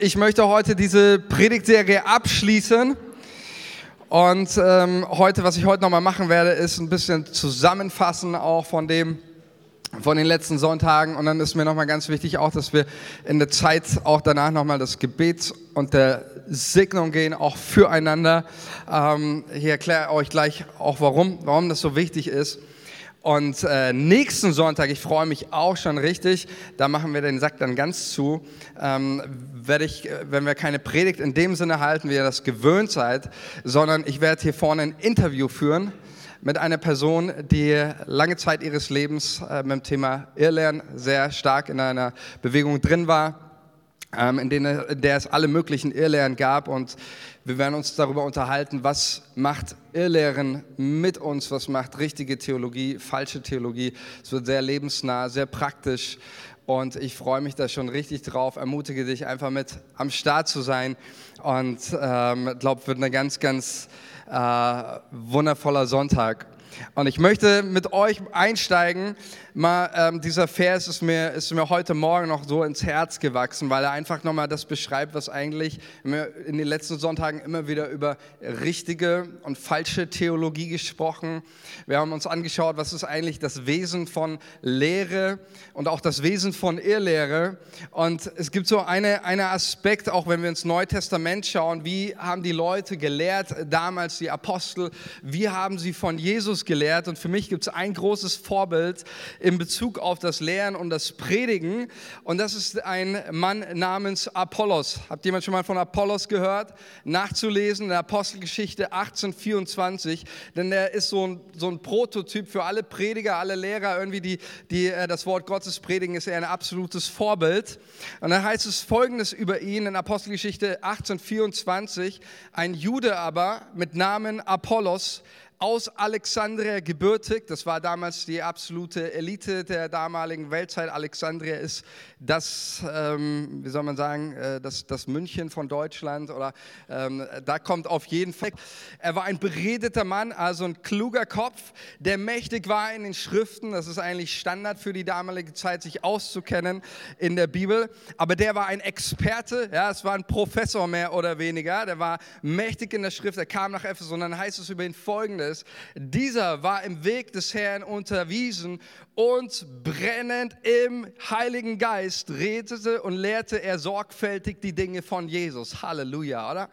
Ich möchte heute diese Predigtserie abschließen. Und ähm, heute, was ich heute nochmal machen werde, ist ein bisschen zusammenfassen auch von dem, von den letzten Sonntagen. Und dann ist mir nochmal ganz wichtig auch, dass wir in der Zeit auch danach nochmal das Gebet und der Segnung gehen, auch füreinander. Ähm, ich erkläre euch gleich auch, warum, warum das so wichtig ist. Und äh, nächsten Sonntag, ich freue mich auch schon richtig, da machen wir den Sack dann ganz zu, ähm, werde ich, äh, wenn wir keine Predigt in dem Sinne halten, wie ihr das gewöhnt seid, sondern ich werde hier vorne ein Interview führen mit einer Person, die lange Zeit ihres Lebens äh, mit dem Thema Irrlernen sehr stark in einer Bewegung drin war in, denen, in der es alle möglichen Irrlehren gab. Und wir werden uns darüber unterhalten, was macht Irrlehren mit uns, was macht richtige Theologie, falsche Theologie. Es wird sehr lebensnah, sehr praktisch. Und ich freue mich da schon richtig drauf, ermutige dich einfach mit am Start zu sein. Und ähm, glaube, wird ein ganz, ganz äh, wundervoller Sonntag. Und ich möchte mit euch einsteigen. Mal, ähm, dieser Vers ist mir, ist mir heute Morgen noch so ins Herz gewachsen, weil er einfach nochmal das beschreibt, was eigentlich in den letzten Sonntagen immer wieder über richtige und falsche Theologie gesprochen. Wir haben uns angeschaut, was ist eigentlich das Wesen von Lehre und auch das Wesen von Irrlehre. Und es gibt so eine, eine Aspekt, auch wenn wir ins Neue Testament schauen, wie haben die Leute gelehrt, damals die Apostel, wie haben sie von Jesus gelehrt. Und für mich gibt es ein großes Vorbild in Bezug auf das Lehren und das Predigen. Und das ist ein Mann namens Apollos. Habt jemand schon mal von Apollos gehört? Nachzulesen in der Apostelgeschichte 1824. Denn der ist so ein, so ein Prototyp für alle Prediger, alle Lehrer, irgendwie, die, die äh, das Wort Gottes predigen, ist er ein absolutes Vorbild. Und dann heißt es folgendes über ihn in Apostelgeschichte 1824. Ein Jude aber mit Namen Apollos, aus Alexandria gebürtig. Das war damals die absolute Elite der damaligen Weltzeit. Alexandria ist das, ähm, wie soll man sagen, äh, das, das München von Deutschland oder ähm, da kommt auf jeden Fall. Er war ein beredeter Mann, also ein kluger Kopf, der mächtig war in den Schriften. Das ist eigentlich Standard für die damalige Zeit, sich auszukennen in der Bibel. Aber der war ein Experte, ja, es war ein Professor mehr oder weniger. Der war mächtig in der Schrift. Er kam nach Ephesus und dann heißt es über ihn folgendes ist, dieser war im Weg des Herrn unterwiesen und brennend im Heiligen Geist redete und lehrte er sorgfältig die Dinge von Jesus. Halleluja, oder?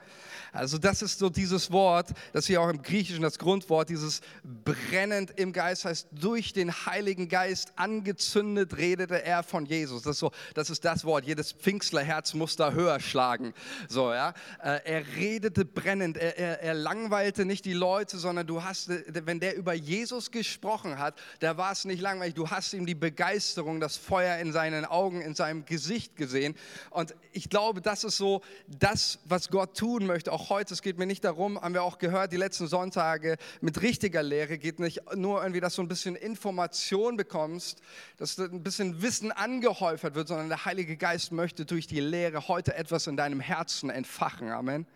Also das ist so dieses Wort, das hier auch im Griechischen das Grundwort, dieses brennend im Geist heißt, durch den Heiligen Geist angezündet redete er von Jesus. Das ist, so, das, ist das Wort, jedes Pfingstlerherz muss da höher schlagen. So, ja? Äh, er redete brennend, er, er, er langweilte nicht die Leute, sondern du hast, wenn der über Jesus gesprochen hat, da war es nicht langweilig, du hast ihm die Begeisterung, das Feuer in seinen Augen, in seinem Gesicht gesehen. Und ich glaube, das ist so das, was Gott tun möchte, auch heute, es geht mir nicht darum, haben wir auch gehört, die letzten Sonntage mit richtiger Lehre geht nicht nur irgendwie, dass du ein bisschen Information bekommst, dass ein bisschen Wissen angehäufert wird, sondern der Heilige Geist möchte durch die Lehre heute etwas in deinem Herzen entfachen. Amen.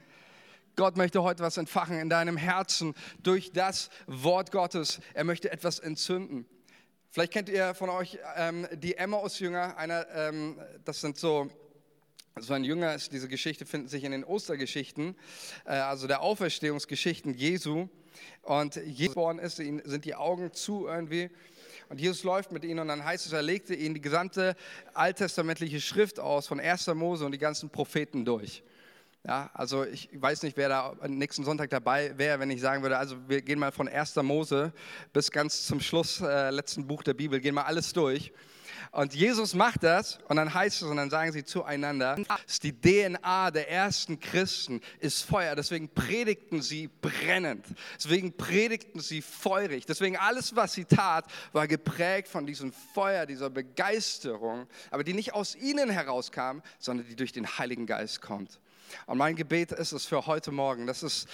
Gott möchte heute was entfachen in deinem Herzen durch das Wort Gottes. Er möchte etwas entzünden. Vielleicht kennt ihr von euch ähm, die Emmaus-Jünger. ähm, das sind so so ein Jünger ist, diese Geschichte findet sich in den Ostergeschichten, äh, also der Auferstehungsgeschichten Jesu. Und Jesus geboren ist, sind die Augen zu irgendwie. Und Jesus läuft mit ihnen und dann heißt es, er legte ihnen die gesamte alttestamentliche Schrift aus, von 1. Mose und die ganzen Propheten durch. Ja, also ich weiß nicht, wer da nächsten Sonntag dabei wäre, wenn ich sagen würde, also wir gehen mal von 1. Mose bis ganz zum Schluss, äh, letzten Buch der Bibel, gehen mal alles durch. Und Jesus macht das und dann heißt es und dann sagen sie zueinander, die DNA der ersten Christen ist Feuer. Deswegen predigten sie brennend. Deswegen predigten sie feurig. Deswegen alles, was sie tat, war geprägt von diesem Feuer, dieser Begeisterung, aber die nicht aus ihnen herauskam, sondern die durch den Heiligen Geist kommt. Und mein Gebet ist es für heute Morgen, das ist,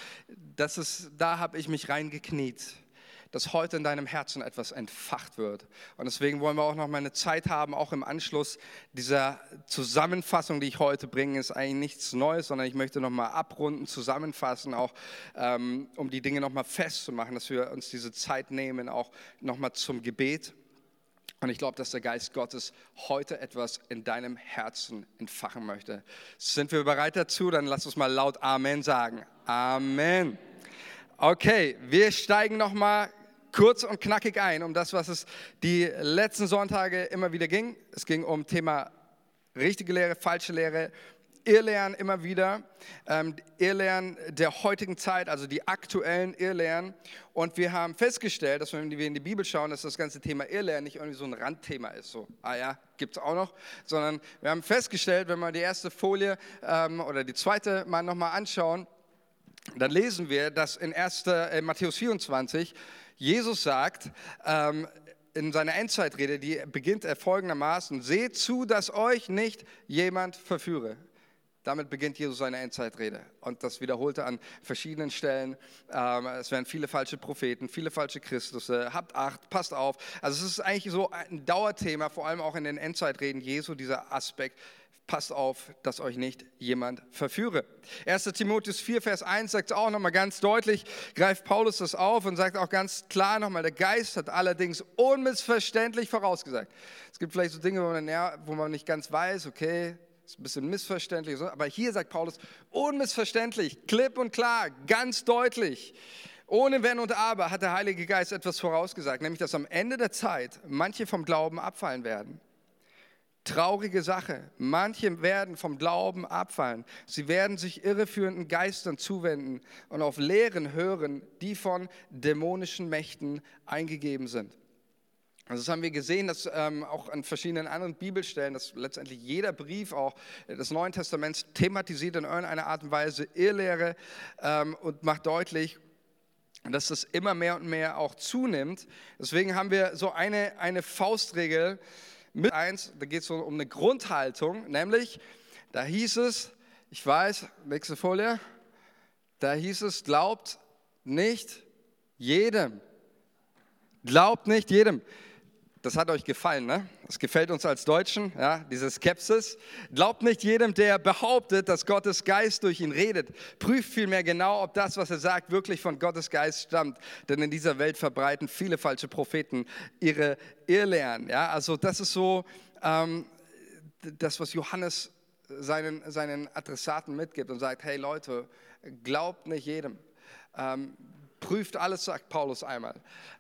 das ist, da habe ich mich reingekniet dass heute in deinem Herzen etwas entfacht wird. Und deswegen wollen wir auch noch mal eine Zeit haben, auch im Anschluss dieser Zusammenfassung, die ich heute bringe, ist eigentlich nichts Neues, sondern ich möchte noch mal abrunden, zusammenfassen, auch ähm, um die Dinge noch mal festzumachen, dass wir uns diese Zeit nehmen, auch noch mal zum Gebet. Und ich glaube, dass der Geist Gottes heute etwas in deinem Herzen entfachen möchte. Sind wir bereit dazu? Dann lass uns mal laut Amen sagen. Amen. Okay, wir steigen noch mal kurz und knackig ein um das, was es die letzten Sonntage immer wieder ging. Es ging um Thema richtige Lehre, falsche Lehre, Irrlehren immer wieder, ähm, Irrlehren der heutigen Zeit, also die aktuellen Irrlehren. Und wir haben festgestellt, dass wenn wir in die Bibel schauen, dass das ganze Thema Irrlehren nicht irgendwie so ein Randthema ist, so, ah ja, gibt es auch noch, sondern wir haben festgestellt, wenn wir die erste Folie ähm, oder die zweite mal nochmal anschauen, dann lesen wir, dass in 1. Äh, Matthäus 24 Jesus sagt, ähm, in seiner Endzeitrede, die beginnt er folgendermaßen, seht zu, dass euch nicht jemand verführe. Damit beginnt Jesus seine Endzeitrede. Und das wiederholt er an verschiedenen Stellen. Ähm, es werden viele falsche Propheten, viele falsche Christus. Habt Acht, passt auf. Also es ist eigentlich so ein Dauerthema, vor allem auch in den Endzeitreden Jesu, dieser Aspekt. Passt auf, dass euch nicht jemand verführe. 1. Timotheus 4, Vers 1 sagt auch nochmal ganz deutlich, greift Paulus das auf und sagt auch ganz klar nochmal, der Geist hat allerdings unmissverständlich vorausgesagt. Es gibt vielleicht so Dinge, wo man, ja, wo man nicht ganz weiß, okay, ist ein bisschen missverständlich, aber hier sagt Paulus, unmissverständlich, klipp und klar, ganz deutlich. Ohne Wenn und Aber hat der Heilige Geist etwas vorausgesagt, nämlich dass am Ende der Zeit manche vom Glauben abfallen werden. Traurige Sache. Manche werden vom Glauben abfallen. Sie werden sich irreführenden Geistern zuwenden und auf Lehren hören, die von dämonischen Mächten eingegeben sind. Also das haben wir gesehen, dass ähm, auch an verschiedenen anderen Bibelstellen, dass letztendlich jeder Brief auch des Neuen Testaments thematisiert in irgendeiner Art und Weise Irrlehre ähm, und macht deutlich, dass das immer mehr und mehr auch zunimmt. Deswegen haben wir so eine, eine Faustregel mit eins, da geht es um eine Grundhaltung, nämlich, da hieß es, ich weiß, nächste Folie, da hieß es, glaubt nicht jedem. Glaubt nicht jedem. Das hat euch gefallen, ne? Das gefällt uns als Deutschen, ja, diese Skepsis. Glaubt nicht jedem, der behauptet, dass Gottes Geist durch ihn redet. Prüft vielmehr genau, ob das, was er sagt, wirklich von Gottes Geist stammt. Denn in dieser Welt verbreiten viele falsche Propheten ihre Irrlehren. Ja, also das ist so ähm, das, was Johannes seinen, seinen Adressaten mitgibt und sagt, hey Leute, glaubt nicht jedem. Ähm, prüft alles, sagt Paulus einmal.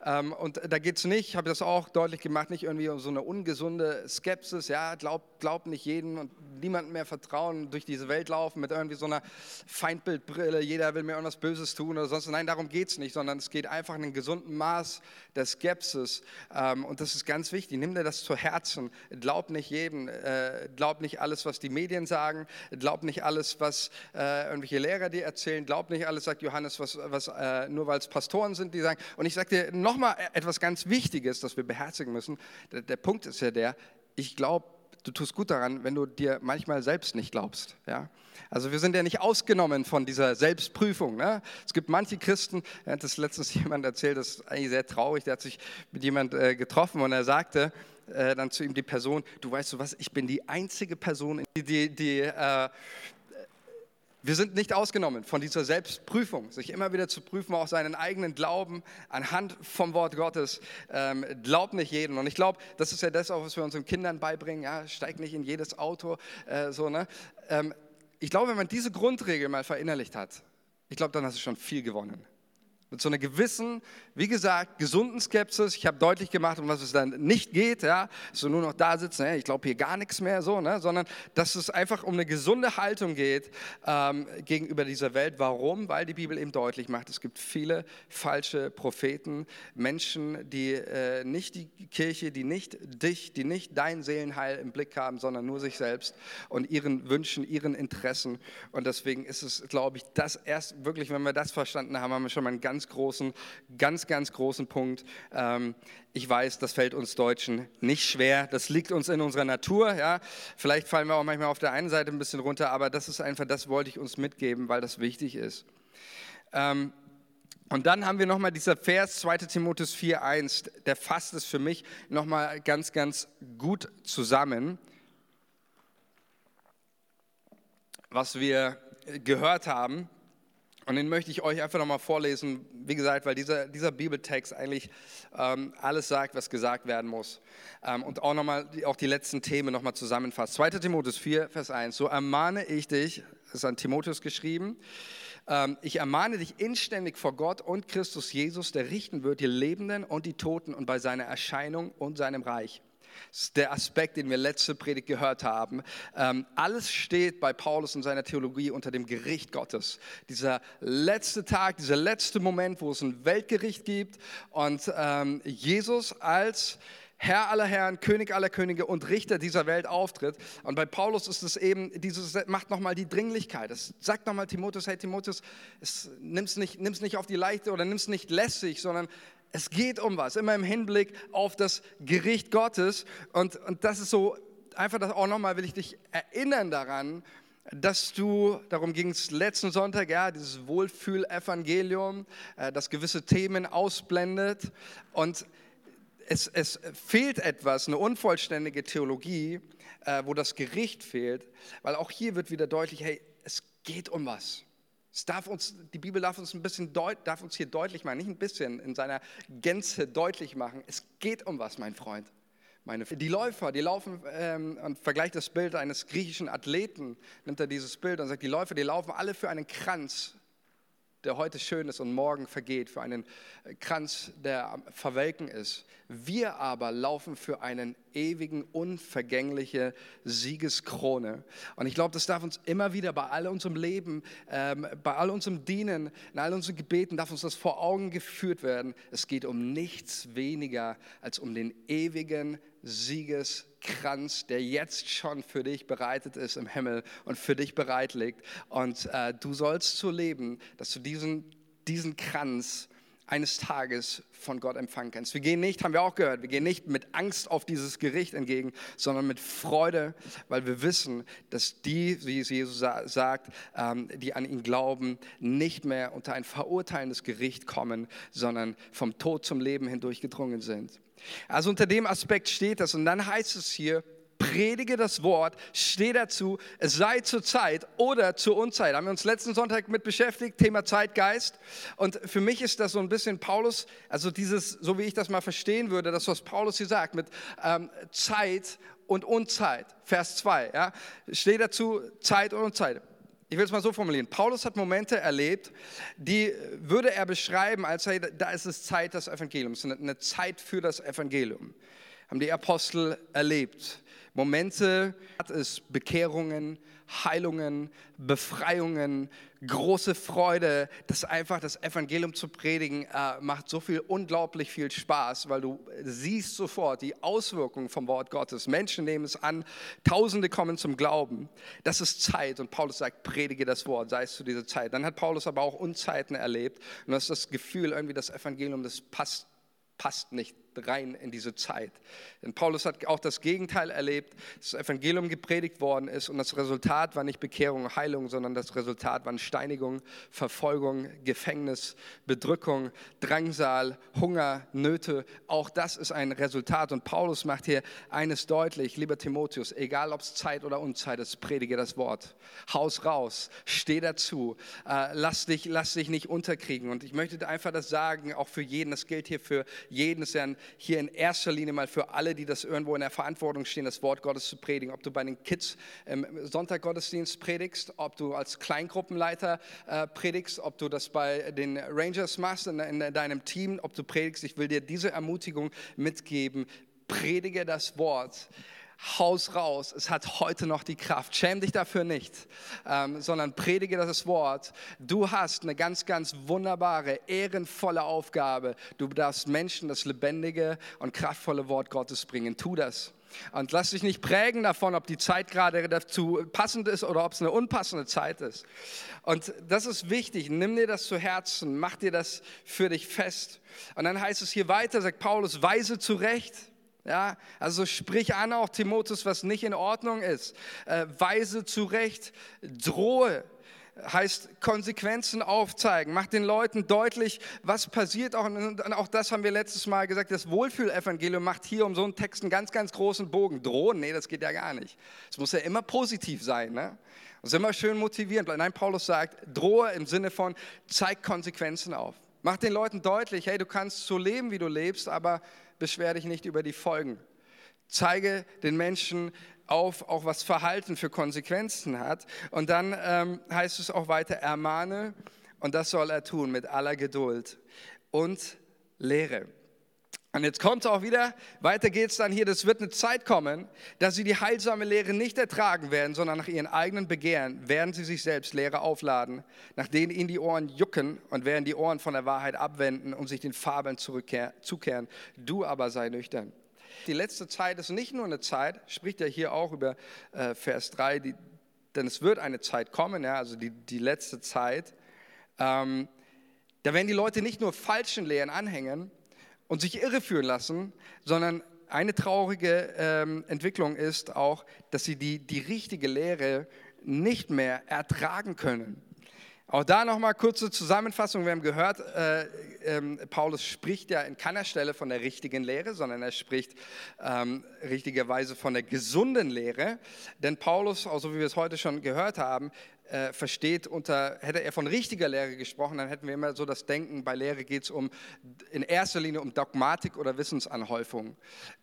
Ähm, und da geht es nicht, ich habe das auch deutlich gemacht, nicht irgendwie um so eine ungesunde Skepsis, ja, glaubt glaub nicht jedem und niemandem mehr vertrauen, durch diese Welt laufen mit irgendwie so einer Feindbildbrille, jeder will mir irgendwas Böses tun oder sonst. Nein, darum geht es nicht, sondern es geht einfach in einem gesunden Maß der Skepsis. Ähm, und das ist ganz wichtig, nimm dir das zu Herzen. Glaub nicht jedem, äh, glaub nicht alles, was die Medien sagen, glaub nicht alles, was äh, irgendwelche Lehrer dir erzählen, glaub nicht alles, sagt Johannes, was, was äh, nur weil es Pastoren sind, die sagen, und ich sage dir nochmal etwas ganz Wichtiges, das wir beherzigen müssen. Der, der Punkt ist ja der, ich glaube, du tust gut daran, wenn du dir manchmal selbst nicht glaubst. Ja? Also wir sind ja nicht ausgenommen von dieser Selbstprüfung. Ne? Es gibt manche Christen, hat das letztens jemand erzählt, das ist eigentlich sehr traurig, der hat sich mit jemand äh, getroffen und er sagte äh, dann zu ihm die Person, du weißt du was, ich bin die einzige Person, die, die, die äh, wir sind nicht ausgenommen von dieser Selbstprüfung, sich immer wieder zu prüfen, auch seinen eigenen Glauben anhand vom Wort Gottes. Ähm, glaubt nicht jeden. Und ich glaube, das ist ja das auch, was wir unseren Kindern beibringen. Ja, steig nicht in jedes Auto. Äh, so, ne? Ähm, ich glaube, wenn man diese Grundregel mal verinnerlicht hat, ich glaube, dann hast du schon viel gewonnen. Mit so einer gewissen, wie gesagt, gesunden Skepsis. Ich habe deutlich gemacht, um was es dann nicht geht, ja, so nur noch da sitzen, ja, ich glaube hier gar nichts mehr, so, ne, sondern dass es einfach um eine gesunde Haltung geht ähm, gegenüber dieser Welt. Warum? Weil die Bibel eben deutlich macht, es gibt viele falsche Propheten, Menschen, die äh, nicht die Kirche, die nicht dich, die nicht dein Seelenheil im Blick haben, sondern nur sich selbst und ihren Wünschen, ihren Interessen. Und deswegen ist es, glaube ich, das erst wirklich, wenn wir das verstanden haben, haben wir schon mal einen ganz ganz großen, ganz, ganz großen Punkt. Ähm, ich weiß, das fällt uns Deutschen nicht schwer. Das liegt uns in unserer Natur. Ja. Vielleicht fallen wir auch manchmal auf der einen Seite ein bisschen runter, aber das ist einfach, das wollte ich uns mitgeben, weil das wichtig ist. Ähm, und dann haben wir nochmal dieser Vers 2 Timotheus 4.1, der fasst es für mich nochmal ganz, ganz gut zusammen, was wir gehört haben Und den möchte ich euch einfach nochmal vorlesen, wie gesagt, weil dieser, dieser Bibeltext eigentlich ähm, alles sagt, was gesagt werden muss. Ähm, und auch nochmal auch die letzten Themen nochmal zusammenfasst. 2. Timotheus 4, Vers 1. So ermahne ich dich, das ist an Timotheus geschrieben, ähm, ich ermahne dich inständig vor Gott und Christus Jesus, der richten wird, die Lebenden und die Toten und bei seiner Erscheinung und seinem Reich. Das ist der Aspekt, den wir letzte Predigt gehört haben. Ähm, alles steht bei Paulus in seiner Theologie unter dem Gericht Gottes. Dieser letzte Tag, dieser letzte Moment, wo es ein Weltgericht gibt und ähm, Jesus als Herr aller Herren, König aller Könige und Richter dieser Welt auftritt. Und bei Paulus ist es eben, dieses macht nochmal die Dringlichkeit. Es sagt nochmal Timotheus, hey Timotheus, nimm es nicht, nimm's nicht auf die Leichte oder nimm es nicht lässig, sondern es geht um was, immer im Hinblick auf das Gericht Gottes. Und, und das ist so, einfach das auch nochmal will ich dich erinnern daran, dass du, darum ging es letzten Sonntag, ja, dieses Wohlfühl-Evangelium, äh, das gewisse Themen ausblendet und es, es fehlt etwas, eine unvollständige Theologie, äh, wo das Gericht fehlt, weil auch hier wird wieder deutlich, hey, es geht um was. Es darf uns, die Bibel darf uns ein bisschen deut, darf uns hier deutlich machen, nicht ein bisschen, in seiner Gänze deutlich machen. Es geht um was, mein Freund. Meine, die Läufer, die laufen ähm, und vergleicht das Bild eines griechischen Athleten, nimmt er dieses Bild und sagt, die Läufer, die laufen alle für einen Kranz, der heute schön ist und morgen vergeht, für einen Kranz, der verwelken ist. Wir aber laufen für einen ewigen, unvergängliche Siegeskrone. Und ich glaube, das darf uns immer wieder bei all unserem Leben, ähm, bei all unserem Dienen, in all unseren Gebeten, darf uns das vor Augen geführt werden. Es geht um nichts weniger als um den ewigen Siegeskranz, der jetzt schon für dich bereitet ist im Himmel und für dich bereit liegt. Und äh, du sollst so leben, dass du diesen, diesen Kranz eines Tages von Gott empfangen kannst. Wir gehen nicht, haben wir auch gehört, wir gehen nicht mit Angst auf dieses Gericht entgegen, sondern mit Freude, weil wir wissen, dass die, wie es Jesus sagt, ähm, die an ihn glauben, nicht mehr unter ein verurteilendes Gericht kommen, sondern vom Tod zum Leben hindurch gedrungen sind. Also unter dem Aspekt steht das. Und dann heißt es hier, predige das Wort, steh dazu, es sei zur Zeit oder zur Unzeit. Haben wir uns letzten Sonntag mit beschäftigt, Thema Zeitgeist. Und für mich ist das so ein bisschen Paulus, also dieses, so wie ich das mal verstehen würde, das, was Paulus hier sagt, mit ähm, Zeit und Unzeit. Vers 2, ja. Steh dazu, Zeit und Unzeit. Ich will es mal so formulieren. Paulus hat Momente erlebt, die würde er beschreiben als, hey, da ist es Zeit des Evangeliums, eine Zeit für das Evangelium. Haben die Apostel erlebt. Momente hat es Bekehrungen, Heilungen, Befreiungen, große Freude, dass einfach das Evangelium zu predigen äh, macht so viel unglaublich viel Spaß, weil du siehst sofort die Auswirkungen vom Wort Gottes. Menschen nehmen es an, Tausende kommen zum Glauben. Das ist Zeit und Paulus sagt, predige das Wort, sei es zu dieser Zeit. Dann hat Paulus aber auch Unzeiten erlebt und das ist das Gefühl, irgendwie das Evangelium, das passt passt nicht rein in diese Zeit. Denn Paulus hat auch das Gegenteil erlebt, dass das Evangelium gepredigt worden ist und das Resultat war nicht Bekehrung und Heilung, sondern das Resultat waren Steinigung, Verfolgung, Gefängnis, Bedrückung, Drangsal, Hunger, Nöte. Auch das ist ein Resultat und Paulus macht hier eines deutlich, lieber Timotheus, egal ob es Zeit oder Unzeit ist, predige das Wort. Haus raus, steh dazu, äh, lass, dich, lass dich nicht unterkriegen. Und ich möchte einfach das sagen, auch für jeden, das gilt hier für jeden, das ist ja ein hier in erster Linie mal für alle, die das irgendwo in der Verantwortung stehen, das Wort Gottes zu predigen. Ob du bei den Kids im Sonntaggottesdienst predigst, ob du als Kleingruppenleiter äh, predigst, ob du das bei den Rangers machst in, in deinem Team, ob du predigst. Ich will dir diese Ermutigung mitgeben. Predige das Wort haus raus, es hat heute noch die Kraft. Schäm dich dafür nicht, ähm, sondern predige das Wort. Du hast eine ganz, ganz wunderbare, ehrenvolle Aufgabe. Du darfst Menschen das lebendige und kraftvolle Wort Gottes bringen. Tu das. Und lass dich nicht prägen davon, ob die Zeit gerade dazu passend ist oder ob es eine unpassende Zeit ist. Und das ist wichtig. Nimm dir das zu Herzen, mach dir das für dich fest. Und dann heißt es hier weiter, sagt Paulus, weise zurecht ja, also sprich an auch Timotheus, was nicht in Ordnung ist. Äh, weise zurecht, drohe, heißt Konsequenzen aufzeigen, macht den Leuten deutlich, was passiert. Auch, und auch das haben wir letztes Mal gesagt, das Wohlfühlevangelium macht hier um so einen Text einen ganz, ganz großen Bogen. Drohen, nee, das geht ja gar nicht. Es muss ja immer positiv sein. Ne? Das ist immer schön motivierend. Nein, Paulus sagt, drohe im Sinne von, zeig Konsequenzen auf. Mach den Leuten deutlich, hey, du kannst so leben, wie du lebst, aber beschwer dich nicht über die Folgen. Zeige den Menschen auf, auch was Verhalten für Konsequenzen hat. Und dann ähm, heißt es auch weiter, ermahne, und das soll er tun mit aller Geduld und Lehre. Und jetzt kommt es auch wieder, weiter geht's dann hier, das wird eine Zeit kommen, dass sie die heilsame Lehre nicht ertragen werden, sondern nach ihren eigenen Begehren werden sie sich selbst Lehre aufladen, nach denen ihnen die Ohren jucken und werden die Ohren von der Wahrheit abwenden und sich den Fabeln zukehren. Du aber sei nüchtern. Die letzte Zeit ist nicht nur eine Zeit, spricht ja hier auch über äh, Vers 3, die, denn es wird eine Zeit kommen, ja, also die, die letzte Zeit, ähm, da werden die Leute nicht nur falschen Lehren anhängen, und sich irreführen lassen, sondern eine traurige ähm, Entwicklung ist auch, dass sie die, die richtige Lehre nicht mehr ertragen können. Auch da nochmal kurze Zusammenfassung. Wir haben gehört, äh, äh, Paulus spricht ja in keiner Stelle von der richtigen Lehre, sondern er spricht ähm, richtigerweise von der gesunden Lehre. Denn Paulus, auch so wie wir es heute schon gehört haben, äh, versteht unter, hätte er von richtiger Lehre gesprochen, dann hätten wir immer so das Denken, bei Lehre geht es um, in erster Linie um Dogmatik oder Wissensanhäufung.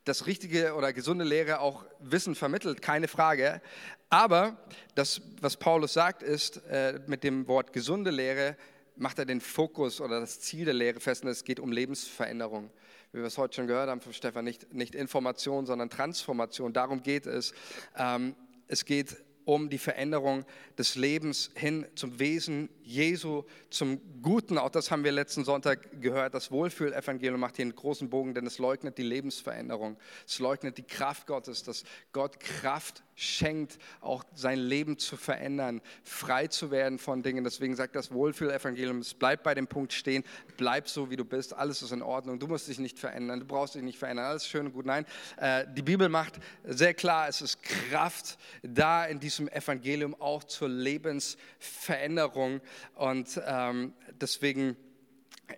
Das richtige oder gesunde Lehre auch Wissen vermittelt, keine Frage. Aber das, was Paulus sagt, ist, äh, mit dem Wort gesunde Lehre macht er den Fokus oder das Ziel der Lehre fest und es geht um Lebensveränderung. Wie wir es heute schon gehört haben von Stefan, nicht, nicht Information, sondern Transformation. Darum geht es. Ähm, es geht um die Veränderung des Lebens hin zum Wesen Jesu, zum Guten. Auch das haben wir letzten Sonntag gehört. Das Wohlfühlevangelium macht hier einen großen Bogen, denn es leugnet die Lebensveränderung. Es leugnet die Kraft Gottes, dass Gott Kraft schenkt, auch sein Leben zu verändern, frei zu werden von Dingen. Deswegen sagt das Wohlfühlevangelium, es bleibt bei dem Punkt stehen, bleib so, wie du bist, alles ist in Ordnung, du musst dich nicht verändern, du brauchst dich nicht verändern, alles schön und gut. Nein, äh, die Bibel macht sehr klar, es ist Kraft da in diesem Evangelium auch zur Lebensveränderung und ähm, deswegen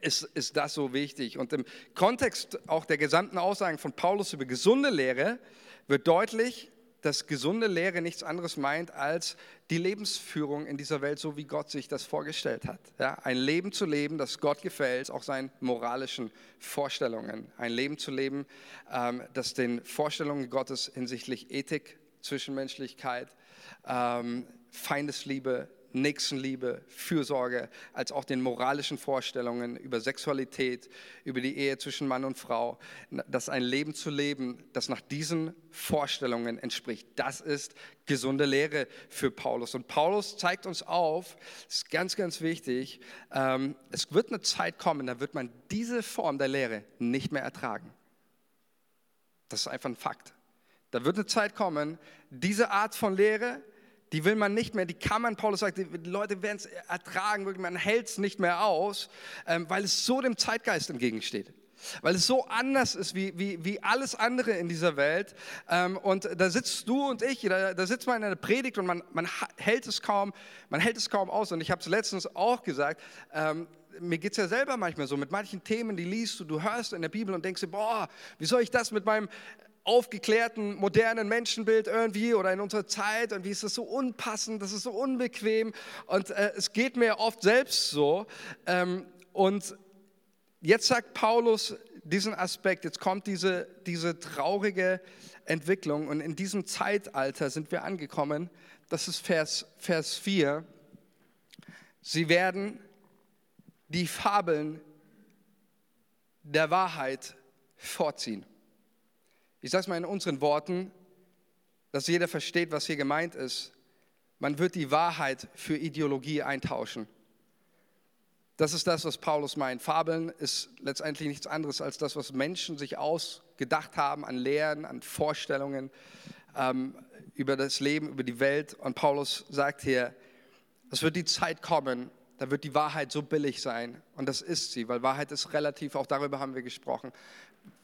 ist, ist das so wichtig. Und im Kontext auch der gesamten Aussagen von Paulus über gesunde Lehre wird deutlich, dass gesunde Lehre nichts anderes meint als die Lebensführung in dieser Welt, so wie Gott sich das vorgestellt hat. Ja, ein Leben zu leben, das Gott gefällt, auch seinen moralischen Vorstellungen. Ein Leben zu leben, ähm, das den Vorstellungen Gottes hinsichtlich Ethik, Zwischenmenschlichkeit, ähm, Feindesliebe, Nächstenliebe, Fürsorge, als auch den moralischen Vorstellungen über Sexualität, über die Ehe zwischen Mann und Frau, das ein Leben zu leben, das nach diesen Vorstellungen entspricht. Das ist gesunde Lehre für Paulus. Und Paulus zeigt uns auf, das ist ganz, ganz wichtig, ähm, es wird eine Zeit kommen, da wird man diese Form der Lehre nicht mehr ertragen. Das ist einfach ein Fakt. Da wird eine Zeit kommen, diese Art von Lehre, die will man nicht mehr, die kann man, Paulus sagt, die Leute werden es ertragen, man hält es nicht mehr aus, ähm, weil es so dem Zeitgeist entgegensteht. Weil es so anders ist wie, wie, wie alles andere in dieser Welt. Ähm, und da sitzt du und ich, da, da sitzt man in einer Predigt und man, man hält es kaum, man hält es kaum aus. Und ich habe es letztens auch gesagt, ähm, mir geht es ja selber manchmal so, mit manchen Themen, die liest du, du hörst in der Bibel und denkst dir, boah, wie soll ich das mit meinem aufgeklärten, modernen Menschenbild irgendwie oder in unserer Zeit und wie ist das so unpassend, das ist so unbequem und äh, es geht mir oft selbst so. Ähm, und jetzt sagt Paulus diesen Aspekt, jetzt kommt diese, diese traurige Entwicklung und in diesem Zeitalter sind wir angekommen, das ist Vers, Vers 4, sie werden die Fabeln der Wahrheit vorziehen. Ich sage es mal in unseren Worten, dass jeder versteht, was hier gemeint ist. Man wird die Wahrheit für Ideologie eintauschen. Das ist das, was Paulus meint. Fabeln ist letztendlich nichts anderes als das, was Menschen sich ausgedacht haben an Lehren, an Vorstellungen ähm, über das Leben, über die Welt. Und Paulus sagt hier, es wird die Zeit kommen, da wird die Wahrheit so billig sein. Und das ist sie, weil Wahrheit ist relativ, auch darüber haben wir gesprochen.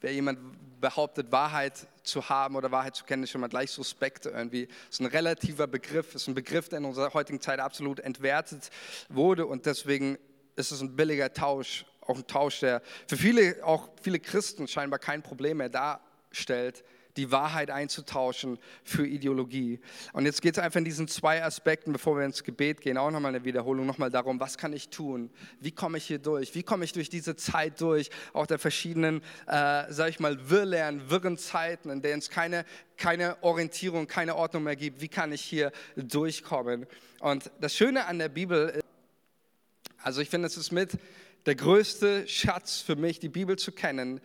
Wer jemand behauptet, Wahrheit zu haben oder Wahrheit zu kennen, ist schon mal gleich suspekt irgendwie. Das ist ein relativer Begriff, ist ein Begriff, der in unserer heutigen Zeit absolut entwertet wurde und deswegen ist es ein billiger Tausch, auch ein Tausch, der für viele, auch viele Christen scheinbar kein Problem mehr darstellt, die Wahrheit einzutauschen für Ideologie. Und jetzt geht es einfach in diesen zwei Aspekten, bevor wir ins Gebet gehen, auch nochmal eine Wiederholung, nochmal darum, was kann ich tun? Wie komme ich hier durch? Wie komme ich durch diese Zeit durch? Auch der verschiedenen, äh, sag ich mal, Wirrlehren, wirren Zeiten, in denen es keine, keine Orientierung, keine Ordnung mehr gibt. Wie kann ich hier durchkommen? Und das Schöne an der Bibel ist, also ich finde, es ist mit der größte Schatz für mich, die Bibel zu kennen,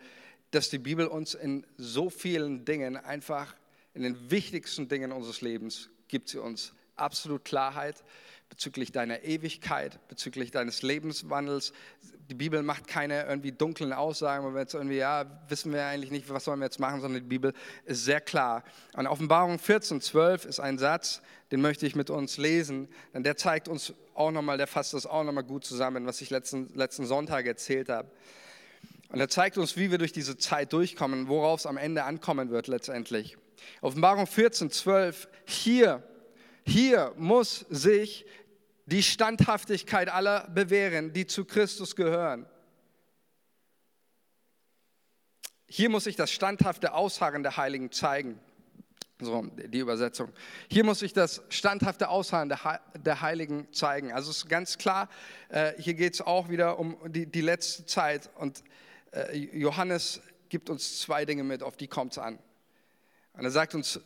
dass die Bibel uns in so vielen Dingen einfach, in den wichtigsten Dingen unseres Lebens, gibt sie uns absolut Klarheit bezüglich deiner Ewigkeit, bezüglich deines Lebenswandels. Die Bibel macht keine irgendwie dunklen Aussagen, wo wir jetzt irgendwie, ja, wissen wir eigentlich nicht, was sollen wir jetzt machen, sondern die Bibel ist sehr klar. Und Offenbarung 14, 12 ist ein Satz, den möchte ich mit uns lesen, denn der zeigt uns auch nochmal, der fasst das auch nochmal gut zusammen, was ich letzten, letzten Sonntag erzählt habe. Und er zeigt uns, wie wir durch diese Zeit durchkommen, worauf es am Ende ankommen wird letztendlich. Offenbarung 14, 12. Hier, hier muss sich die Standhaftigkeit aller bewähren, die zu Christus gehören. Hier muss sich das standhafte Ausharren der Heiligen zeigen. So, die Übersetzung. Hier muss sich das standhafte Ausharren der Heiligen zeigen. Also es ist ganz klar, äh, hier geht es auch wieder um die, die letzte Zeit. Und Johannes gibt uns zwei Dinge mit, auf die kommt es an. Und er sagt uns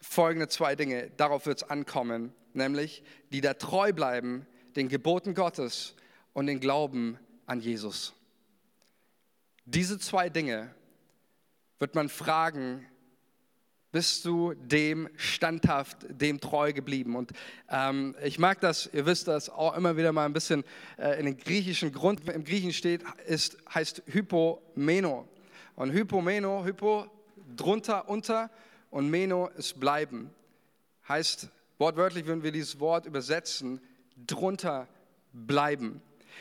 folgende zwei Dinge, darauf wird es ankommen, nämlich die da treu bleiben, den Geboten Gottes und den Glauben an Jesus. Diese zwei Dinge wird man fragen, bist du dem standhaft, dem treu geblieben. Und ähm, ich mag das, ihr wisst das, auch immer wieder mal ein bisschen äh, in den griechischen Grund, im Griechen steht, ist, heißt Hypomeno. Und Hypomeno, Hypo, drunter, unter und Meno ist bleiben. Heißt, wortwörtlich würden wir dieses Wort übersetzen, drunter bleiben.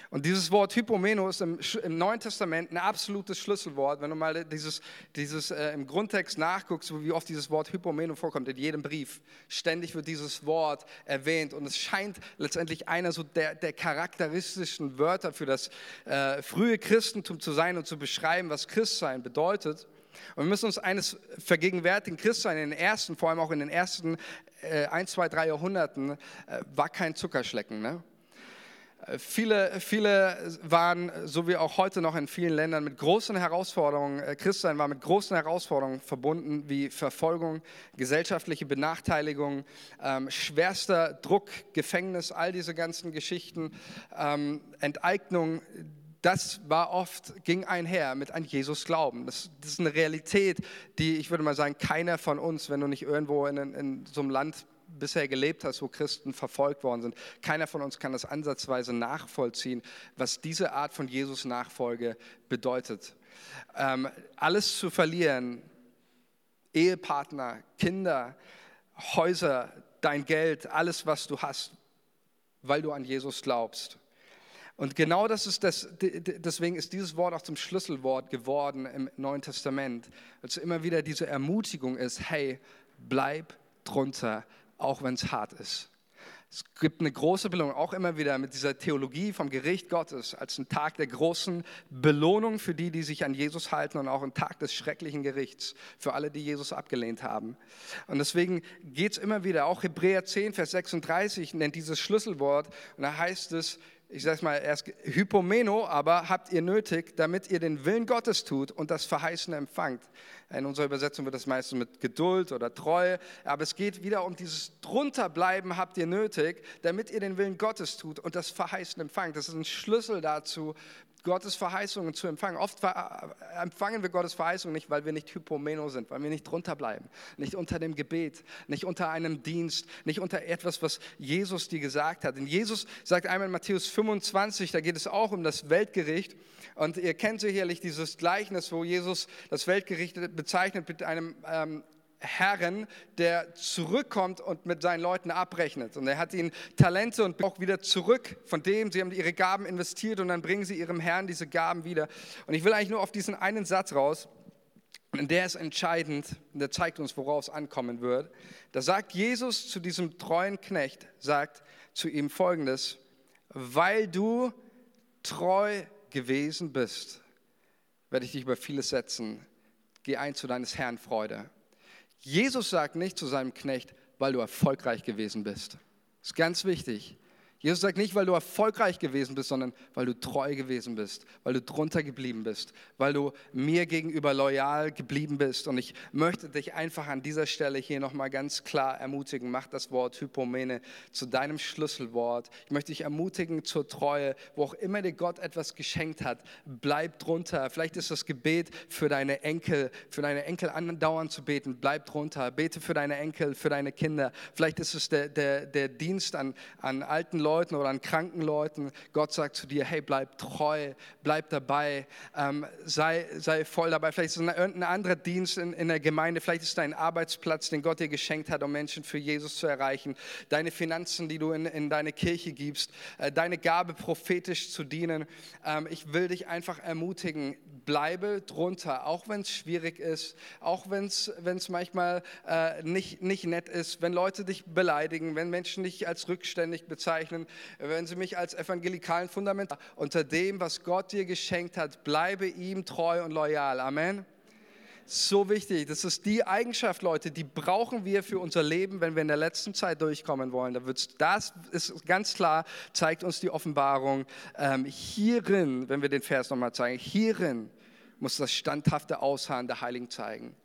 Und dieses Wort Hypomeno ist im, im, Neuen Testament ein absolutes Schlüsselwort. Wenn du mal dieses, dieses äh, im Grundtext nachguckst, wie oft dieses Wort Hypomeno vorkommt, in jedem Brief, ständig wird dieses Wort erwähnt. Und es scheint letztendlich einer so der, der charakteristischen Wörter für das äh, frühe Christentum zu sein und zu beschreiben, was Christsein bedeutet. Und wir müssen uns eines vergegenwärtigen, Christsein in den ersten, vor allem auch in den ersten äh, ein, zwei, drei Jahrhunderten, äh, war kein Zuckerschlecken. Ne? Viele, viele waren, so wie auch heute noch in vielen Ländern, mit großen Herausforderungen, äh, Christsein war mit großen Herausforderungen verbunden, wie Verfolgung, gesellschaftliche Benachteiligung, ähm, schwerster Druck, Gefängnis, all diese ganzen Geschichten, ähm, Enteignung, das war oft, ging einher mit an Jesus glauben. Das, das, ist eine Realität, die, ich würde mal sagen, keiner von uns, wenn du nicht irgendwo in, in so einem Land bisher gelebt hast, wo Christen verfolgt worden sind. Keiner von uns kann das ansatzweise nachvollziehen, was diese Art von Jesus-Nachfolge bedeutet. Ähm, alles zu verlieren, Ehepartner, Kinder, Häuser, dein Geld, alles, was du hast, weil du an Jesus glaubst. Und genau das ist das, deswegen ist dieses Wort auch zum Schlüsselwort geworden im Neuen Testament, es immer wieder diese Ermutigung ist, hey, bleib drunter, auch wenn es hart ist. Es gibt eine große Belohnung, auch immer wieder mit dieser Theologie vom Gericht Gottes, als ein Tag der großen Belohnung für die, die sich an Jesus halten und auch ein Tag des schrecklichen Gerichts für alle, die Jesus abgelehnt haben. Und deswegen geht es immer wieder, auch Hebräer 10, Vers 36 nennt dieses Schlüsselwort und da heißt es, ich sage mal erst Hypomeno, aber habt ihr nötig, damit ihr den Willen Gottes tut und das Verheißene empfangt. In unserer Übersetzung wird das meistens mit Geduld oder Treue, aber es geht wieder um dieses drunterbleiben habt ihr nötig, damit ihr den Willen Gottes tut und das Verheißene empfangt. Das ist ein Schlüssel dazu, Gottes Verheißungen zu empfangen. Oft empfangen wir Gottes Verheißungen nicht, weil wir nicht hypomeno sind, weil wir nicht drunter bleiben, nicht unter dem Gebet, nicht unter einem Dienst, nicht unter etwas, was Jesus dir gesagt hat. Denn Jesus sagt einmal in Matthäus 25, da geht es auch um das Weltgericht. Und ihr kennt sicherlich dieses Gleichnis, wo Jesus das Weltgericht bezeichnet mit einem ähm, Herren, der zurückkommt und mit seinen Leuten abrechnet. Und er hat ihnen Talente und auch wieder zurück von dem, sie haben ihre Gaben investiert und dann bringen sie ihrem Herrn diese Gaben wieder. Und ich will eigentlich nur auf diesen einen Satz raus. Und der ist entscheidend und der zeigt uns, worauf es ankommen wird. Da sagt Jesus zu diesem treuen Knecht, sagt zu ihm folgendes, weil du treu gewesen bist, werde ich dich über vieles setzen. Geh ein zu deines Herrn Freude. Jesus sagt nicht zu seinem Knecht, weil du erfolgreich gewesen bist. Das ist ganz wichtig. Jesus sagt nicht, weil du erfolgreich gewesen bist, sondern weil du treu gewesen bist, weil du drunter geblieben bist, weil du mir gegenüber loyal geblieben bist. Und ich möchte dich einfach an dieser Stelle hier nochmal ganz klar ermutigen. Mach das Wort Hypomene zu deinem Schlüsselwort. Ich möchte dich ermutigen zur Treue, wo auch immer dir Gott etwas geschenkt hat. Bleib drunter. Vielleicht ist das Gebet für deine Enkel, für deine Enkel andauernd zu beten. Bleib drunter. Bete für deine Enkel, für deine Kinder. Vielleicht ist es der, der, der Dienst an, an alten Leuten Leuten oder an kranken Leuten. Gott sagt zu dir, hey, bleib treu, bleib dabei, ähm, sei, sei voll dabei. Vielleicht ist es irgendein anderer Dienst in, in der Gemeinde, vielleicht ist es dein Arbeitsplatz, den Gott dir geschenkt hat, um Menschen für Jesus zu erreichen. Deine Finanzen, die du in, in deine Kirche gibst, äh, deine Gabe prophetisch zu dienen. Ähm, ich will dich einfach ermutigen, bleibe drunter, auch wenn es schwierig ist, auch wenn es manchmal äh, nicht, nicht nett ist, wenn Leute dich beleidigen, wenn Menschen dich als rückständig bezeichnen, wenn sie mich als evangelikalen Fundament unter dem, was Gott dir geschenkt hat, bleibe ihm treu und loyal. Amen. So wichtig. Das ist die Eigenschaft, Leute, die brauchen wir für unser Leben, wenn wir in der letzten Zeit durchkommen wollen. Das ist ganz klar, zeigt uns die Offenbarung. Ähm, hierin, wenn wir den Vers nochmal zeigen, hierin muss das standhafte Ausharren der Heiligen zeigen.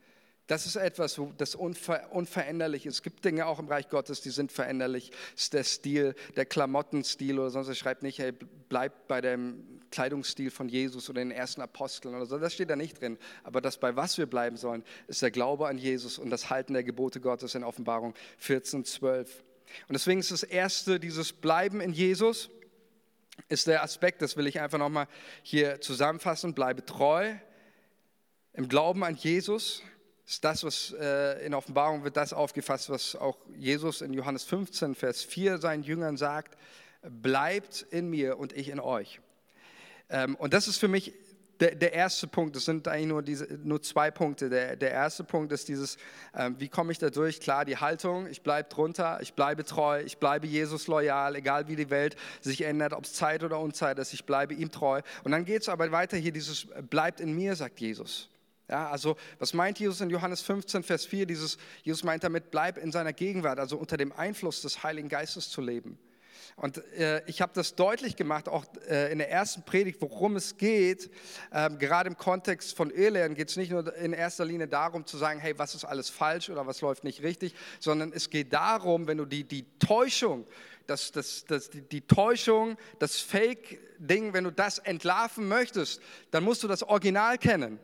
Das ist etwas, das unver unveränderlich ist. Es gibt Dinge auch im Reich Gottes, die sind veränderlich. Ist der Stil, der Klamottenstil oder sonst. Er schreibt nicht, hey, bleib bei dem Kleidungsstil von Jesus oder den ersten Aposteln oder so. Das steht da nicht drin. Aber das, bei was wir bleiben sollen, ist der Glaube an Jesus und das Halten der Gebote Gottes in Offenbarung 14, 12. Und deswegen ist das erste, dieses Bleiben in Jesus, ist der Aspekt, das will ich einfach nochmal hier zusammenfassen. Bleibe treu im Glauben an Jesus ist das, was äh, in Offenbarung wird das aufgefasst, was auch Jesus in Johannes 15, Vers 4 seinen Jüngern sagt, bleibt in mir und ich in euch. Ähm, und das ist für mich der, der erste Punkt. Es sind eigentlich nur, diese, nur zwei Punkte. Der, der erste Punkt ist dieses, ähm, wie komme ich da durch? Klar, die Haltung, ich bleibe drunter, ich bleibe treu, ich bleibe Jesus loyal, egal wie die Welt sich ändert, ob es Zeit oder Unzeit ist, ich bleibe ihm treu. Und dann geht es aber weiter hier, dieses bleibt in mir, sagt Jesus. Ja, also was meint Jesus in Johannes 15, Vers 4? Dieses, Jesus meint damit, bleib in seiner Gegenwart, also unter dem Einfluss des Heiligen Geistes zu leben. Und äh, ich habe das deutlich gemacht, auch äh, in der ersten Predigt, worum es geht. Ähm, gerade im Kontext von Irrlehren geht es nicht nur in erster Linie darum zu sagen, hey, was ist alles falsch oder was läuft nicht richtig, sondern es geht darum, wenn du die, die Täuschung, das, das, das, die, die Täuschung, das Fake-Ding, wenn du das entlarven möchtest, dann musst du das Original kennen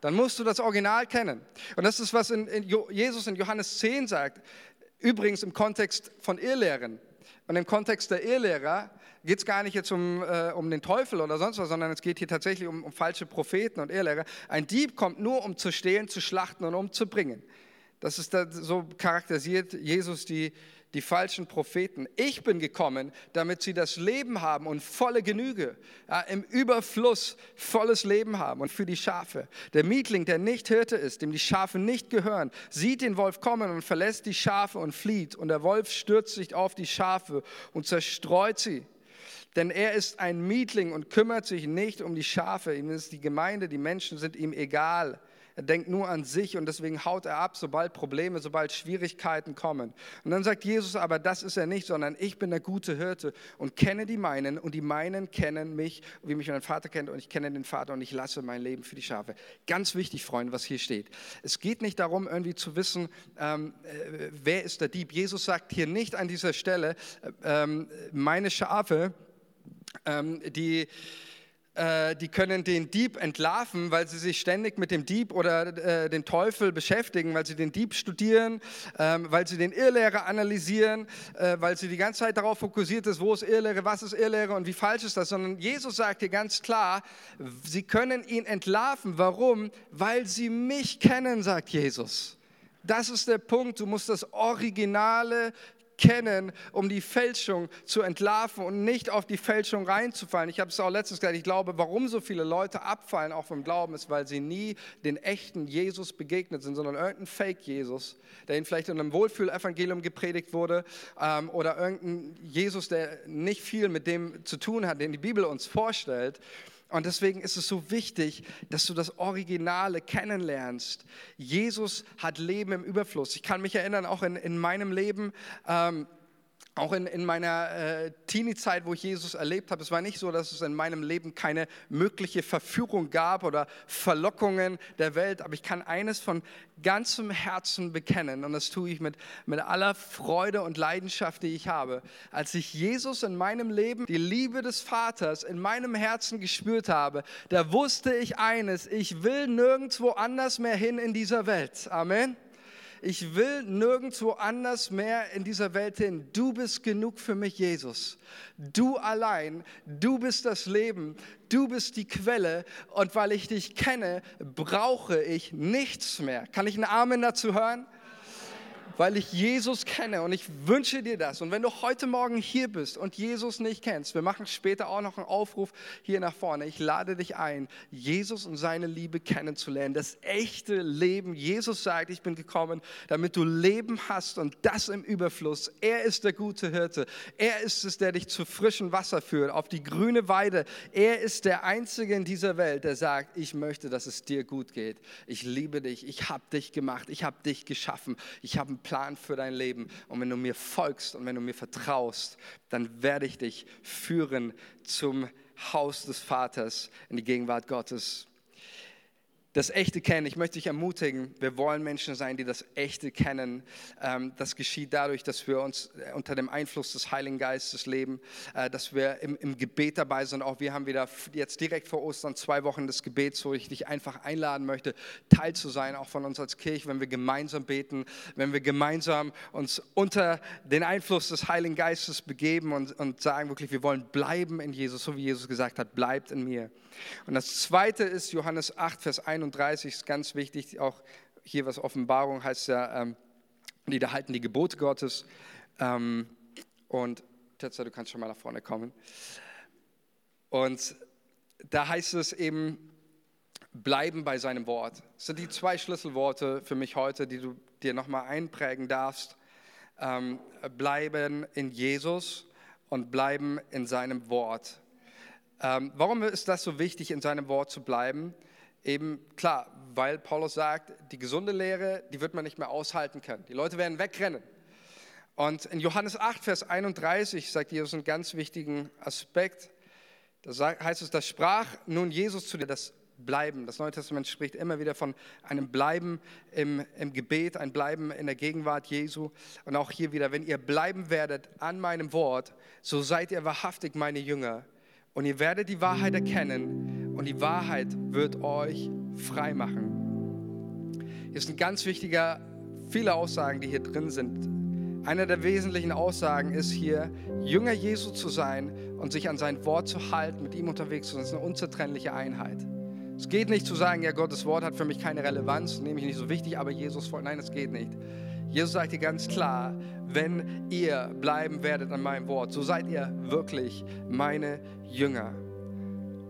dann musst du das Original kennen. Und das ist, was in, in Jesus in Johannes 10 sagt, übrigens im Kontext von Irrlehren. Und im Kontext der Irrlehrer geht es gar nicht jetzt um, äh, um den Teufel oder sonst was, sondern es geht hier tatsächlich um, um falsche Propheten und Irrlehrer. Ein Dieb kommt nur, um zu stehlen, zu schlachten und umzubringen. Das ist da, so charakterisiert Jesus die, die falschen Propheten. Ich bin gekommen, damit sie das Leben haben und volle Genüge, ja, im Überfluss volles Leben haben und für die Schafe. Der Mietling, der nicht Hirte ist, dem die Schafe nicht gehören, sieht den Wolf kommen und verlässt die Schafe und flieht. Und der Wolf stürzt sich auf die Schafe und zerstreut sie. Denn er ist ein Mietling und kümmert sich nicht um die Schafe. Ihm ist die Gemeinde, die Menschen sind ihm egal. Er denkt nur an sich und deswegen haut er ab, sobald Probleme, sobald Schwierigkeiten kommen. Und dann sagt Jesus aber, das ist er nicht, sondern ich bin der gute Hirte und kenne die meinen und die meinen kennen mich, wie mich mein Vater kennt und ich kenne den Vater und ich lasse mein Leben für die Schafe. Ganz wichtig, Freunde, was hier steht. Es geht nicht darum, irgendwie zu wissen, ähm, äh, wer ist der Dieb. Jesus sagt hier nicht an dieser Stelle, äh, ähm, meine Schafe, ähm, die äh, die können den Dieb entlarven, weil sie sich ständig mit dem Dieb oder äh, dem Teufel beschäftigen, weil sie den Dieb studieren, ähm, weil sie den Irrlehrer analysieren, äh, weil sie die ganze Zeit darauf fokussiert ist, wo ist Irrlehre, was ist Irrlehre und wie falsch ist das, sondern Jesus sagt hier ganz klar, sie können ihn entlarven. Warum? Weil sie mich kennen, sagt Jesus. Das ist der Punkt. Du musst das originale kennen, um die Fälschung zu entlarven und nicht auf die Fälschung reinzufallen. Ich habe es auch letztens gesagt, ich glaube, warum so viele Leute abfallen, auch vom Glauben, ist, weil sie nie den echten Jesus begegnet sind, sondern irgendein Fake-Jesus, der ihnen vielleicht in einem Wohlfühlevangelium gepredigt wurde ähm, oder irgendein Jesus, der nicht viel mit dem zu tun hat, den die Bibel uns vorstellt. Und deswegen ist es so wichtig, dass du das Originale kennenlernst. Jesus hat Leben im Überfluss. Ich kann mich erinnern, auch in, in meinem Leben, ähm, auch in, in meiner äh, Teenie-Zeit, wo ich Jesus erlebt habe, es war nicht so, dass es in meinem Leben keine mögliche Verführung gab oder Verlockungen der Welt, aber ich kann eines von ganzem Herzen bekennen und das tue ich mit, mit aller Freude und Leidenschaft, die ich habe. Als ich Jesus in meinem Leben, die Liebe des Vaters in meinem Herzen gespürt habe, da wusste ich eines, ich will nirgendwo anders mehr hin in dieser Welt. Amen ich will nirgendwo anders mehr in dieser Welt hin. Du bist genug für mich, Jesus. Du allein, du bist das Leben, du bist die Quelle und weil ich dich kenne, brauche ich nichts mehr. Kann ich einen Amen dazu hören? Weil ich Jesus kenne und ich wünsche dir das. Und wenn du heute Morgen hier bist und Jesus nicht kennst, wir machen später auch noch einen Aufruf hier nach vorne. Ich lade dich ein, Jesus und seine Liebe kennenzulernen, das echte Leben. Jesus sagt, ich bin gekommen, damit du Leben hast und das im Überfluss. Er ist der gute Hirte. Er ist es, der dich zu frischem Wasser führt, auf die grüne Weide. Er ist der Einzige in dieser Welt, der sagt, ich möchte, dass es dir gut geht. Ich liebe dich, ich habe dich gemacht, ich habe dich geschaffen, ich habe einen Plan für dein Leben. Und wenn du mir folgst und wenn du mir vertraust, dann werde ich dich führen zum Haus des Vaters, in die Gegenwart Gottes das Echte kennen. Ich möchte dich ermutigen, wir wollen Menschen sein, die das Echte kennen. Ähm, das geschieht dadurch, dass wir uns äh, unter dem Einfluss des Heiligen Geistes leben, äh, dass wir im, im Gebet dabei sind. Auch wir haben wieder jetzt direkt vor Ostern zwei Wochen des Gebets, wo ich dich einfach einladen möchte, Teil zu sein, auch von uns als Kirche, wenn wir gemeinsam beten, wenn wir gemeinsam uns unter den Einfluss des Heiligen Geistes begeben und, und sagen wirklich, wir wollen bleiben in Jesus, so wie Jesus gesagt hat, bleibt in mir. Und das Zweite ist Johannes 8, Vers 31, ist ganz wichtig, auch hier was Offenbarung heißt ja, ähm, die da halten die Gebote Gottes. Ähm, und Tetzer, du kannst schon mal nach vorne kommen. Und da heißt es eben, bleiben bei seinem Wort. Das sind die zwei Schlüsselworte für mich heute, die du dir nochmal einprägen darfst. Ähm, bleiben in Jesus und bleiben in seinem Wort. Ähm, warum ist das so wichtig, in seinem Wort zu bleiben? Eben klar, weil Paulus sagt, die gesunde Lehre, die wird man nicht mehr aushalten können. Die Leute werden wegrennen. Und in Johannes 8, Vers 31 sagt Jesus einen ganz wichtigen Aspekt. Da heißt es, das sprach nun Jesus zu dir, das Bleiben. Das Neue Testament spricht immer wieder von einem Bleiben im, im Gebet, ein Bleiben in der Gegenwart Jesu. Und auch hier wieder, wenn ihr bleiben werdet an meinem Wort, so seid ihr wahrhaftig meine Jünger und ihr werdet die Wahrheit erkennen und die Wahrheit wird euch frei machen. Hier sind ganz wichtige, viele Aussagen, die hier drin sind. Eine der wesentlichen Aussagen ist hier, Jünger Jesu zu sein und sich an sein Wort zu halten, mit ihm unterwegs zu sein. Das ist eine unzertrennliche Einheit. Es geht nicht zu sagen, ja, Gottes Wort hat für mich keine Relevanz, nehme ich nicht so wichtig, aber Jesus, nein, es geht nicht. Jesus sagt dir ganz klar, wenn ihr bleiben werdet an meinem Wort, so seid ihr wirklich meine Jünger.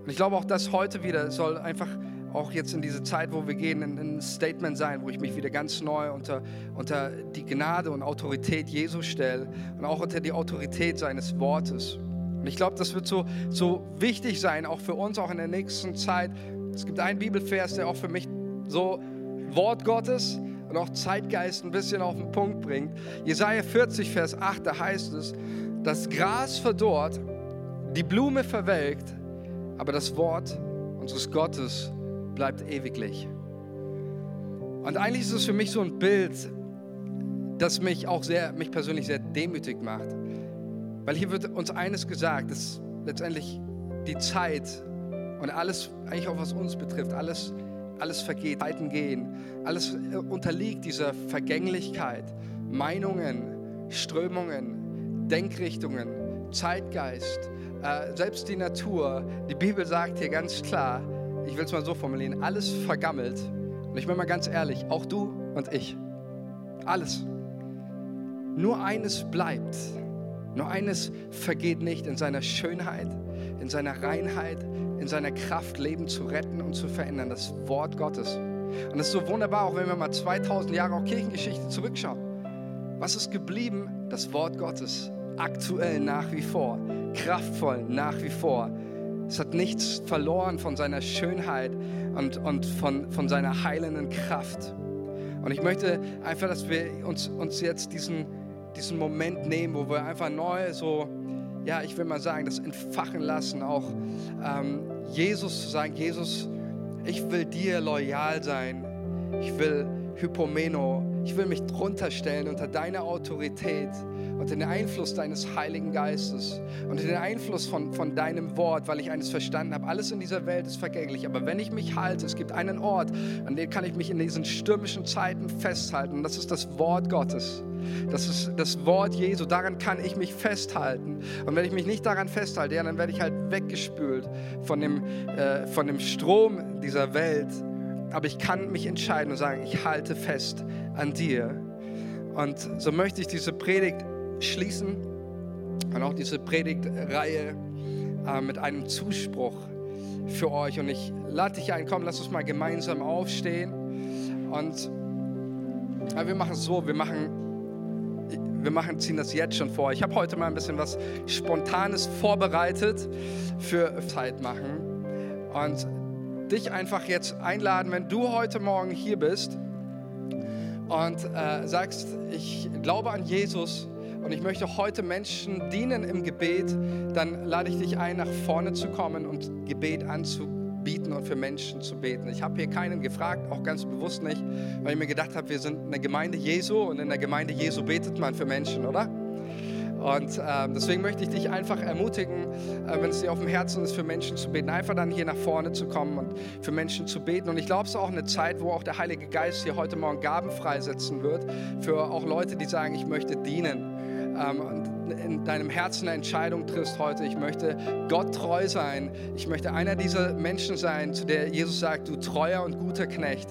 Und ich glaube auch, dass heute wieder soll einfach auch jetzt in diese Zeit, wo wir gehen, ein Statement sein, wo ich mich wieder ganz neu unter, unter die Gnade und Autorität Jesu stelle und auch unter die Autorität seines Wortes. Und ich glaube, das wird so, so wichtig sein, auch für uns, auch in der nächsten Zeit. Es gibt einen Bibelvers, der auch für mich so Wort Gottes und auch Zeitgeist ein bisschen auf den Punkt bringt. Jesaja 40, Vers 8, da heißt es: Das Gras verdorrt, die Blume verwelkt, aber das Wort unseres Gottes bleibt ewiglich. Und eigentlich ist es für mich so ein Bild, das mich auch sehr, mich persönlich sehr demütig macht. Weil hier wird uns eines gesagt, dass letztendlich die Zeit und alles, eigentlich auch was uns betrifft, alles alles vergeht, Zeiten gehen, alles äh, unterliegt dieser Vergänglichkeit. Meinungen, Strömungen, Denkrichtungen, Zeitgeist, äh, selbst die Natur. Die Bibel sagt hier ganz klar, ich will es mal so formulieren, alles vergammelt. Und ich bin mal ganz ehrlich, auch du und ich. Alles. Nur eines bleibt. Nur eines vergeht nicht in seiner Schönheit, in seiner Reinheit, in seiner Kraft, Leben zu retten und zu verändern. Das Wort Gottes. Und es ist so wunderbar, auch wenn wir mal 2000 Jahre auch Kirchengeschichte zurückschauen. Was ist geblieben? Das Wort Gottes. Aktuell nach wie vor. Kraftvoll nach wie vor. Es hat nichts verloren von seiner Schönheit und, und von, von seiner heilenden Kraft. Und ich möchte einfach, dass wir uns, uns jetzt diesen, diesen Moment nehmen, wo wir einfach neu so, ja, ich will mal sagen, das entfachen lassen, auch ähm, Jesus zu sagen, Jesus, ich will dir loyal sein. Ich will Hypomeno, ich will mich drunter stellen unter deine Autorität und den Einfluss deines Heiligen Geistes und den Einfluss von, von deinem Wort, weil ich eines verstanden habe. Alles in dieser Welt ist vergänglich, aber wenn ich mich halte, es gibt einen Ort, an dem kann ich mich in diesen stürmischen Zeiten festhalten und das ist das Wort Gottes. Das ist das Wort Jesu, daran kann ich mich festhalten. Und wenn ich mich nicht daran festhalte, ja, dann werde ich halt weggespült von dem, äh, von dem Strom dieser Welt. Aber ich kann mich entscheiden und sagen, ich halte fest an dir. Und so möchte ich diese Predigt schließen und auch diese Predigtreihe äh, mit einem Zuspruch für euch. Und ich lade dich ein, komm, lass uns mal gemeinsam aufstehen. Und ja, wir machen es so, wir machen wir machen, ziehen das jetzt schon vor. Ich habe heute mal ein bisschen was Spontanes vorbereitet für Zeit machen. Und dich einfach jetzt einladen, wenn du heute Morgen hier bist und äh, sagst, ich glaube an Jesus und ich möchte heute Menschen dienen im Gebet, dann lade ich dich ein, nach vorne zu kommen und Gebet anzubieten und für Menschen zu beten. Ich habe hier keinen gefragt, auch ganz bewusst nicht, weil ich mir gedacht habe, wir sind eine Gemeinde Jesu und in der Gemeinde Jesu betet man für Menschen, oder? Und äh, deswegen möchte ich dich einfach ermutigen, äh, wenn es dir auf dem Herzen ist, für Menschen zu beten, einfach dann hier nach vorne zu kommen und für Menschen zu beten. Und ich glaube, es ist auch eine Zeit, wo auch der Heilige Geist hier heute Morgen Gaben freisetzen wird, für auch Leute, die sagen, ich möchte dienen. Ähm, in deinem Herzen eine Entscheidung triffst heute, ich möchte Gott treu sein. Ich möchte einer dieser Menschen sein, zu der Jesus sagt, du treuer und guter Knecht.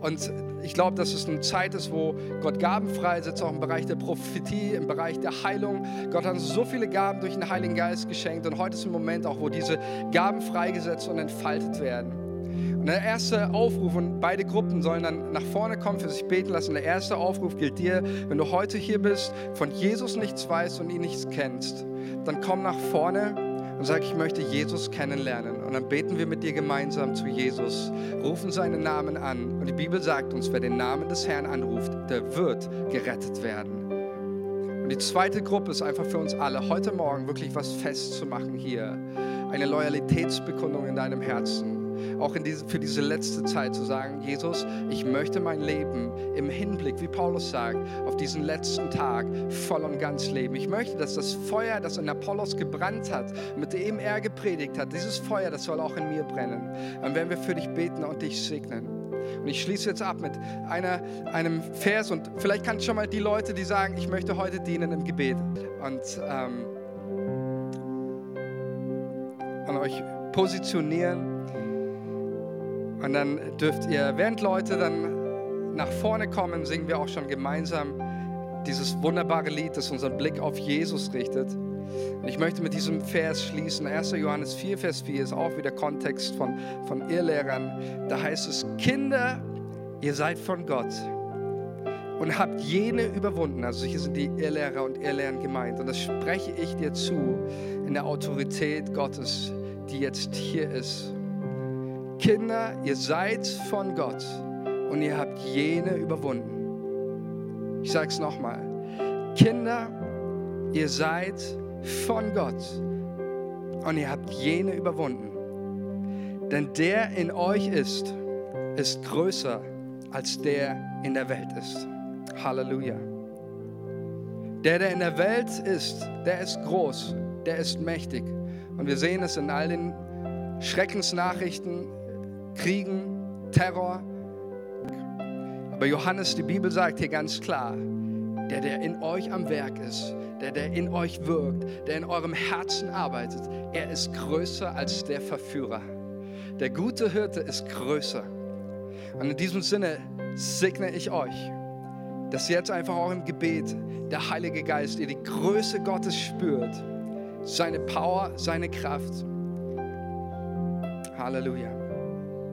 Und ich glaube, dass es eine Zeit ist, wo Gott Gaben freisetzt, auch im Bereich der Prophetie, im Bereich der Heilung. Gott hat uns so viele Gaben durch den Heiligen Geist geschenkt und heute ist ein Moment auch, wo diese Gaben freigesetzt und entfaltet werden. Der erste Aufruf, und beide Gruppen sollen dann nach vorne kommen, für sich beten lassen. Der erste Aufruf gilt dir, wenn du heute hier bist, von Jesus nichts weißt und ihn nichts kennst, dann komm nach vorne und sag, ich möchte Jesus kennenlernen. Und dann beten wir mit dir gemeinsam zu Jesus, rufen seinen Namen an. Und die Bibel sagt uns, wer den Namen des Herrn anruft, der wird gerettet werden. Und die zweite Gruppe ist einfach für uns alle, heute Morgen wirklich was festzumachen hier. Eine Loyalitätsbekundung in deinem Herzen auch diese, für diese letzte Zeit zu sagen, Jesus, ich möchte mein Leben im Hinblick, wie Paulus sagt, auf diesen letzten Tag voll und ganz leben. Ich möchte, dass das Feuer, das in Apollos gebrannt hat, mit dem er gepredigt hat, dieses Feuer, das soll auch in mir brennen. Dann werden wir für dich beten und dich segnen. Und ich schließe jetzt ab mit einer, einem Vers und vielleicht kannst du schon mal die Leute, die sagen, ich möchte heute dienen im Gebet und ähm, an euch positionieren. Und dann dürft ihr, während Leute dann nach vorne kommen, singen wir auch schon gemeinsam dieses wunderbare Lied, das unseren Blick auf Jesus richtet. Und ich möchte mit diesem Vers schließen. 1. Johannes 4, Vers 4 ist auch wieder Kontext von, von Irrlehrern. Da heißt es, Kinder, ihr seid von Gott und habt jene überwunden. Also hier sind die Irrlehrer und Irrlehren gemeint. Und das spreche ich dir zu in der Autorität Gottes, die jetzt hier ist. Kinder, ihr seid von Gott und ihr habt jene überwunden. Ich sage es nochmal. Kinder, ihr seid von Gott und ihr habt jene überwunden. Denn der in euch ist, ist größer als der in der Welt ist. Halleluja. Der, der in der Welt ist, der ist groß, der ist mächtig. Und wir sehen es in all den Schreckensnachrichten Kriegen, Terror. Aber Johannes, die Bibel sagt hier ganz klar, der, der in euch am Werk ist, der, der in euch wirkt, der in eurem Herzen arbeitet, er ist größer als der Verführer. Der gute Hirte ist größer. Und in diesem Sinne segne ich euch, dass jetzt einfach auch im Gebet der Heilige Geist ihr die Größe Gottes spürt, seine Power, seine Kraft. Halleluja.